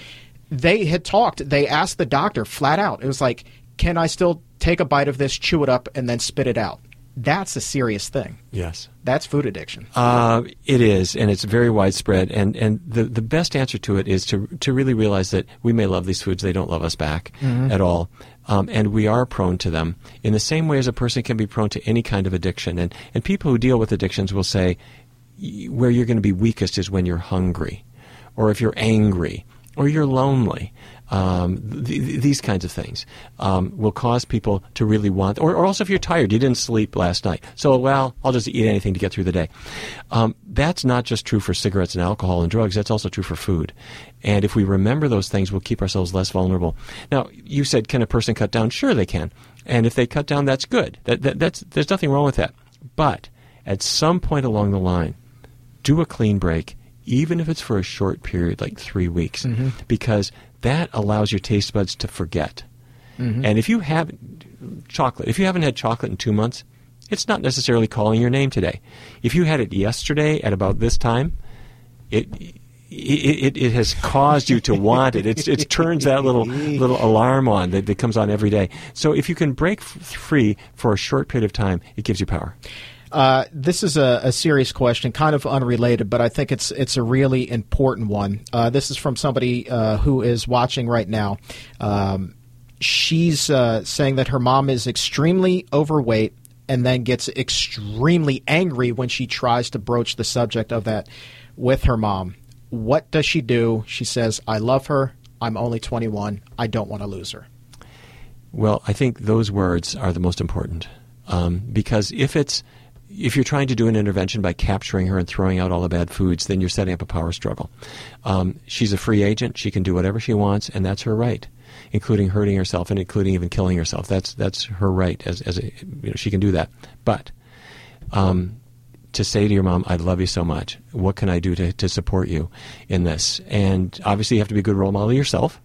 They had talked, they asked the doctor flat out. It was like, can I still take a bite of this, chew it up, and then spit it out? That's a serious thing. Yes. That's food addiction. Uh, it is, and it's very widespread. And, and the, the best answer to it is to, to really realize that we may love these foods, they don't love us back at all. Um, and we are prone to them in the same way as a person can be prone to any kind of addiction. And, and people who deal with addictions will say where you're going to be weakest is when you're hungry or if you're angry, or you're lonely. Um, th- th- these kinds of things um, will cause people to really want, or, or, also if you're tired, you didn't sleep last night, so well, I'll just eat anything to get through the day. Um, that's not just true for cigarettes and alcohol and drugs. That's also true for food. And if we remember those things, we'll keep ourselves less vulnerable. Now, you said, can a person cut down? Sure, they can. And if they cut down, that's good. That, that, that's, there's nothing wrong with that. But at some point along the line, do a clean break, even if it's for a short period, like three weeks, mm-hmm. because that allows your taste buds to forget. Mm-hmm. And if you have chocolate, if you haven't had chocolate in two months, it's not necessarily calling your name today. If you had it yesterday at about this time, it it, it, has caused you to want it. It's, it turns that little little alarm on that, that comes on every day. So if you can break f- free for a short period of time, it gives you power. Uh, this is a, a, serious question, kind of unrelated, but I think it's it's a really important one. Uh, this is from somebody uh, who is watching right now. Um, she's uh, saying that her mom is extremely overweight and then gets extremely angry when she tries to broach the subject of that with her mom. What does she do? She says, I love her. I'm only 21. I don't want to lose her. Well, I think those words are the most important um, because if it's if you're trying to do an intervention by capturing her and throwing out all the bad foods, then you're setting up a power struggle. Um, she's a free agent; she can do whatever she wants, and that's her right, including hurting herself and including even killing herself. That's that's her right. As as a, you know, she can do that. But um, to say to your mom, I love you so much. What can I do to, to support you in this? And obviously, you have to be a good role model yourself.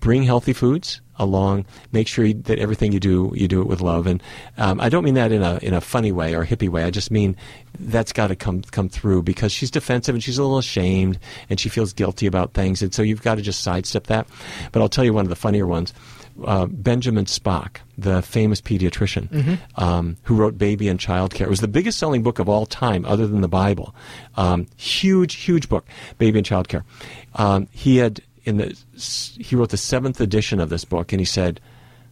Bring healthy foods along. Make sure that everything you do, you do it with love. And um, I don't mean that in a in a funny way or hippie way. I just mean that's got to come come through because she's defensive and she's a little ashamed and she feels guilty about things. And so you've got to just sidestep that. But I'll tell you one of the funnier ones uh, Benjamin Spock, the famous pediatrician mm-hmm. um, who wrote Baby and Child Care. It was the biggest selling book of all time, other than the Bible. Um, huge, huge book, Baby and Child Care. Um, he had in the he wrote the seventh edition of this book, and he said,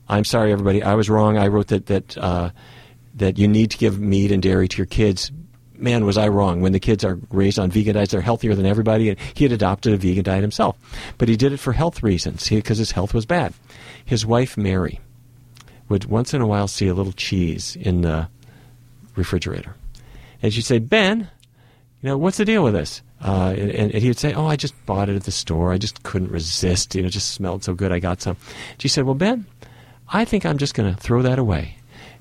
"I'm sorry, everybody, I was wrong. I wrote that that." Uh, that you need to give meat and dairy to your kids man, was I wrong. When the kids are raised on vegan diets, they're healthier than everybody. And he had adopted a vegan diet himself. But he did it for health reasons, because his health was bad. His wife, Mary, would once in a while see a little cheese in the refrigerator. And she'd say, Ben, you know, what's the deal with this? Uh, and, and, he would say, "Oh, I just bought it at the store. I just couldn't resist. You know, it just smelled so good. I got some." She said, "Well, Ben, I think I'm just going to throw that away."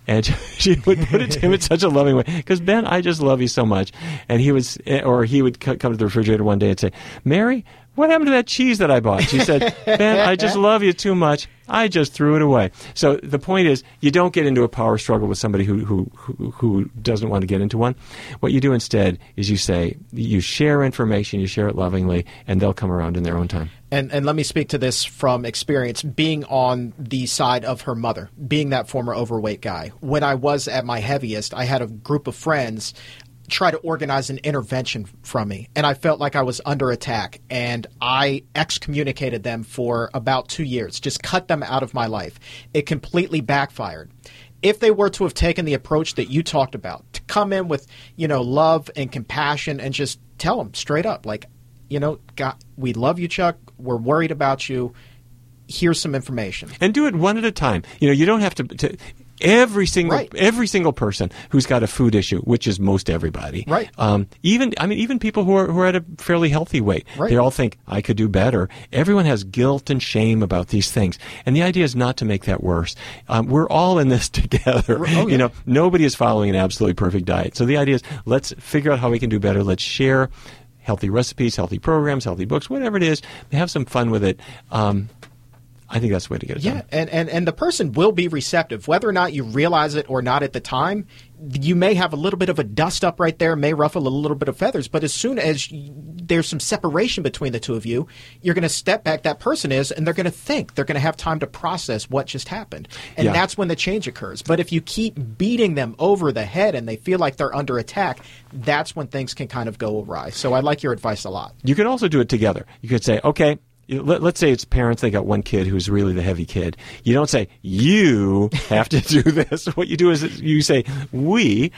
and she would put it to him in such a loving way because Ben, I just love you so much, and he was, eh, or he would come to the refrigerator one day and say, Mary, what happened to that cheese that I bought? She said, Ben, I just love you too much. I just threw it away. So the point is, you don't get into a power struggle with somebody who, who, who, who doesn't want to get into one. What you do instead is you say, you share information, you share it lovingly, and they'll come around in their own time. And, and let me speak to this from experience, being on the side of her mother, being that former overweight guy. When I was at my heaviest, I had a group of friends try to organize an intervention from me. And I felt like I was under attack. And I excommunicated them for about two years, just cut them out of my life. It completely backfired. If they were to have taken the approach that you talked about, to come in with, you know, love and compassion and just tell them straight up, like, you know, God, we love you, Chuck. We're worried about you. Here's some information. And do it one at a time. You know, you don't have to, to every single right. every single person who's got a food issue, which is most everybody. Right. Um, even I mean, even people who are who are at a fairly healthy weight, right. they all think I could do better. Everyone has guilt and shame about these things, and the idea is not to make that worse. Um, we're all in this together. Oh, yeah. You know, nobody is following an absolutely perfect diet. So the idea is let's figure out how we can do better. Let's share healthy recipes, healthy programs, healthy books, whatever it is. Have some fun with it. Um, I think that's the way to get it yeah, done. and, and, and the person will be receptive. Whether or not you realize it or not at the time, you may have a little bit of a dust up right there, may ruffle a little bit of feathers, but as soon as you, there's some separation between the two of you, you're going to step back, that person is, and they're going to think. They're going to have time to process what just happened. And yeah. that's when the change occurs. But if you keep beating them over the head and they feel like they're under attack, that's when things can kind of go awry. So I like your advice a lot. You can also do it together. You could say, okay, let, us say it's parents they got one kid who's really the heavy kid you don't say you have to do this what you do is you say we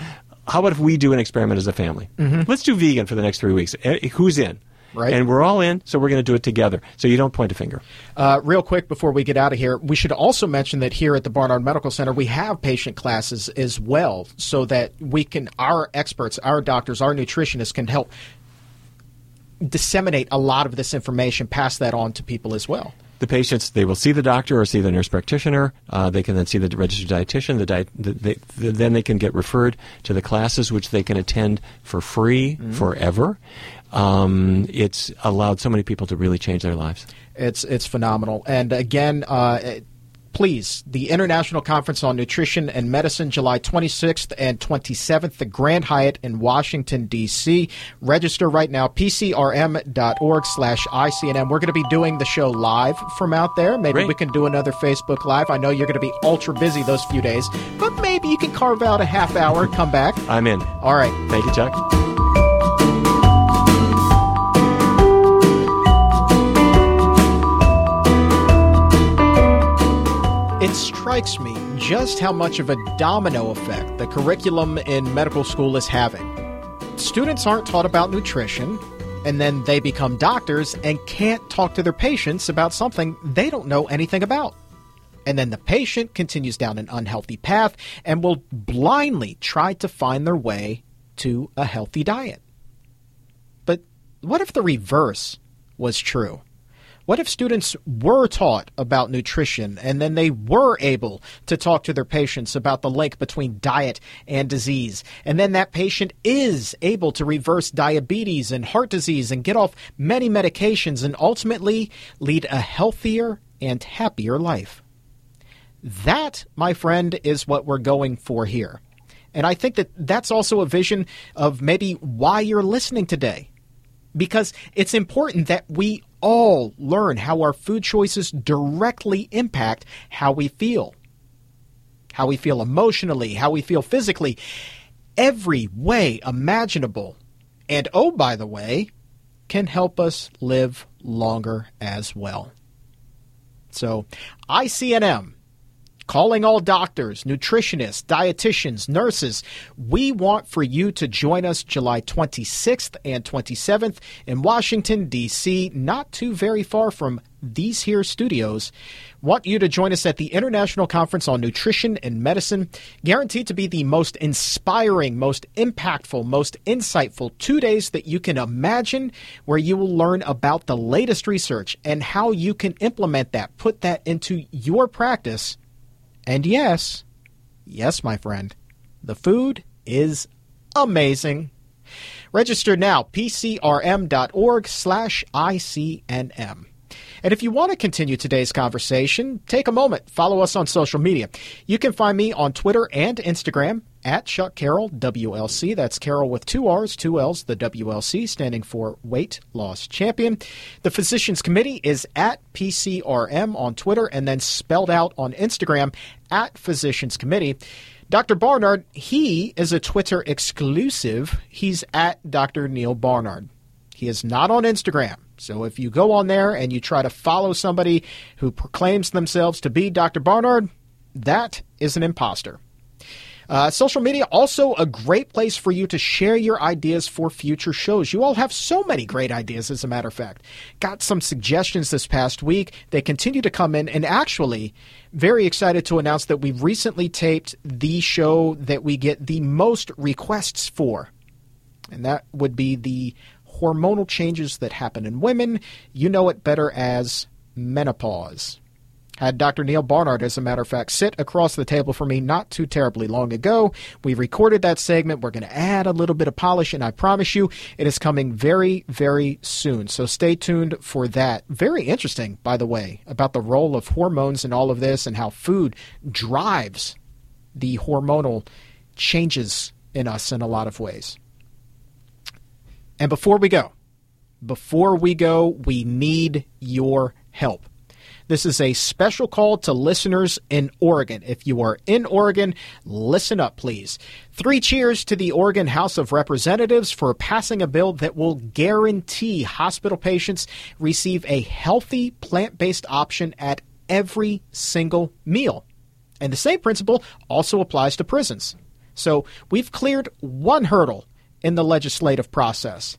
how about if we do an experiment as a family mm-hmm. let's do vegan for the next three weeks eh, who's in Right. And we're all in, so we're going to do it together. So you don't point a finger. Uh, real quick before we get out of here, we should also mention that here at the Barnard Medical Center, we have patient classes as well, so that we can, our experts, our doctors, our nutritionists can help disseminate a lot of this information, pass that on to people as well. The patients they will see the doctor or see the nurse practitioner. Uh, they can then see the registered dietitian. The, diet, the, they, the, then they can get referred to the classes which they can attend for free mm-hmm. forever. Um, it's allowed so many people to really change their lives. It's it's phenomenal. And again, uh, please, the International Conference on Nutrition and Medicine, July 26th and 27th, the Grand Hyatt in Washington, D.C. Register right now, pcrm.org slash ICNM. We're going to be doing the show live from out there. Maybe Great. we can do another Facebook Live. I know you're going to be ultra busy those few days, but maybe you can carve out a half hour, come back. I'm in. All right. Thank you, Chuck. It strikes me just how much of a domino effect the curriculum in medical school is having. Students aren't taught about nutrition, and then they become doctors and can't talk to their patients about something they don't know anything about. And then the patient continues down an unhealthy path and will blindly try to find their way to a healthy diet. But what if the reverse was true? What if students were taught about nutrition and then they were able to talk to their patients about the link between diet and disease? And then that patient is able to reverse diabetes and heart disease and get off many medications and ultimately lead a healthier and happier life. That, my friend, is what we're going for here. And I think that that's also a vision of maybe why you're listening today. Because it's important that we all learn how our food choices directly impact how we feel. How we feel emotionally, how we feel physically, every way imaginable. And oh, by the way, can help us live longer as well. So, ICNM calling all doctors, nutritionists, dietitians, nurses. We want for you to join us July 26th and 27th in Washington, D.C., not too very far from these here studios. Want you to join us at the International Conference on Nutrition and Medicine, guaranteed to be the most inspiring, most impactful, most insightful two days that you can imagine, where you will learn about the latest research and how you can implement that, put that into your practice and yes, yes, my friend, the food is amazing. Register now, pcrm.org slash ICNM. And if you want to continue today's conversation, take a moment, follow us on social media. You can find me on Twitter and Instagram at Chuck Carroll, WLC. That's Carroll with two R's, two L's, the WLC standing for Weight Loss Champion. The Physicians Committee is at PCRM on Twitter and then spelled out on Instagram at Physicians Committee. Dr. Barnard, he is a Twitter exclusive. He's at Dr. Neal Barnard. He is not on Instagram. So if you go on there and you try to follow somebody who proclaims themselves to be Dr. Barnard, that is an imposter. Uh, social media also a great place for you to share your ideas for future shows. You all have so many great ideas, as a matter of fact. Got some suggestions this past week. They continue to come in, and actually, very excited to announce that we've recently taped the show that we get the most requests for, and that would be the hormonal changes that happen in women. You know it better as menopause. Uh, Had Dr. Neal Barnard, as a matter of fact, sit across the table for me not too terribly long ago. We recorded that segment. We're going to add a little bit of polish, and I promise you it is coming very, very soon. So stay tuned for that. Very interesting, by the way, about the role of hormones in all of this and how food drives the hormonal changes in us in a lot of ways. And before we go, before we go, we need your help. This is a special call to listeners in Oregon. If you are in Oregon, listen up, please. Three cheers to the Oregon House of Representatives for passing a bill that will guarantee hospital patients receive a healthy plant based option at every single meal. And the same principle also applies to prisons. So we've cleared one hurdle in the legislative process.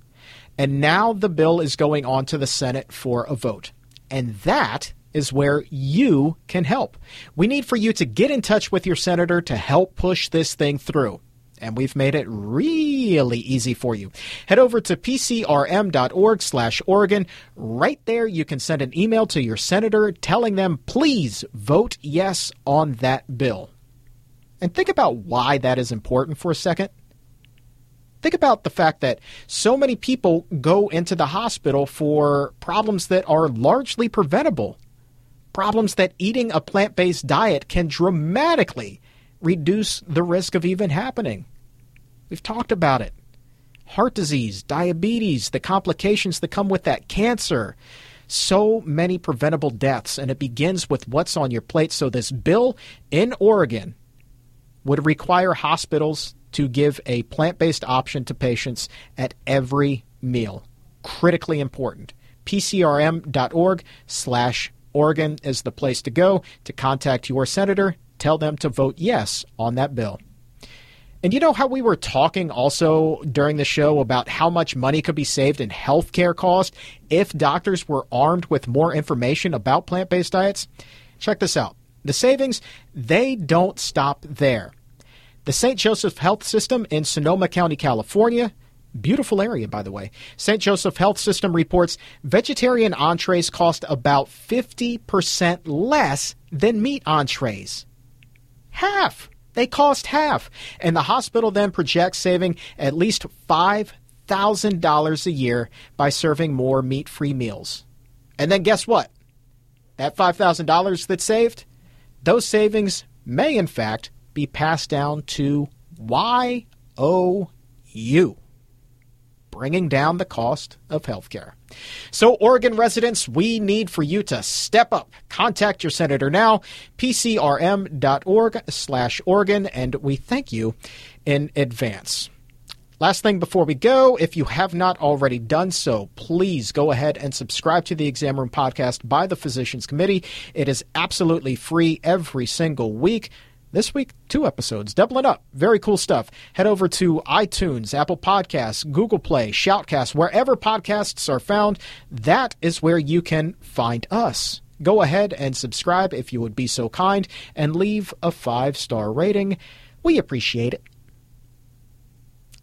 And now the bill is going on to the Senate for a vote. And that is where you can help. We need for you to get in touch with your senator to help push this thing through. And we've made it really easy for you. Head over to pcrm.org slash Oregon. Right there, you can send an email to your senator telling them, please vote yes on that bill. And think about why that is important for a second. Think about the fact that so many people go into the hospital for problems that are largely preventable problems that eating a plant based diet can dramatically reduce the risk of even happening. We've talked about it heart disease, diabetes, the complications that come with that, cancer. So many preventable deaths, and it begins with what's on your plate. So, this bill in Oregon would require hospitals to give a plant based option to patients at every meal. Critically important. PCRM.org slash Oregon is the place to go to contact your senator. Tell them to vote yes on that bill. And you know how we were talking also during the show about how much money could be saved in healthcare costs if doctors were armed with more information about plant based diets? Check this out. The savings, they don't stop there. The St. Joseph Health System in Sonoma County, California, Beautiful area, by the way. St. Joseph Health System reports vegetarian entrees cost about 50% less than meat entrees. Half. They cost half. And the hospital then projects saving at least $5,000 a year by serving more meat free meals. And then guess what? That $5,000 that's saved, those savings may in fact be passed down to YOU bringing down the cost of healthcare. So, Oregon residents, we need for you to step up. Contact your senator now, pcrm.org slash Oregon, and we thank you in advance. Last thing before we go, if you have not already done so, please go ahead and subscribe to the Exam Room podcast by the Physicians Committee. It is absolutely free every single week. This week, two episodes, doubling up. Very cool stuff. Head over to iTunes, Apple Podcasts, Google Play, Shoutcast, wherever podcasts are found. That is where you can find us. Go ahead and subscribe if you would be so kind and leave a five star rating. We appreciate it.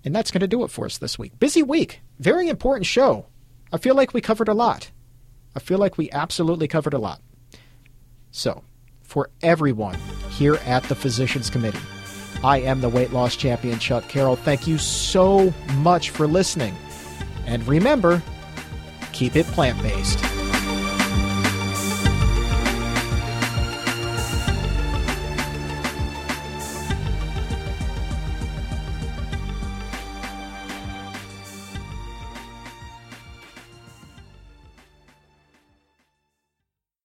And that's going to do it for us this week. Busy week. Very important show. I feel like we covered a lot. I feel like we absolutely covered a lot. So, for everyone here at the Physicians Committee. I am the weight loss champion, Chuck Carroll. Thank you so much for listening. And remember, keep it plant based.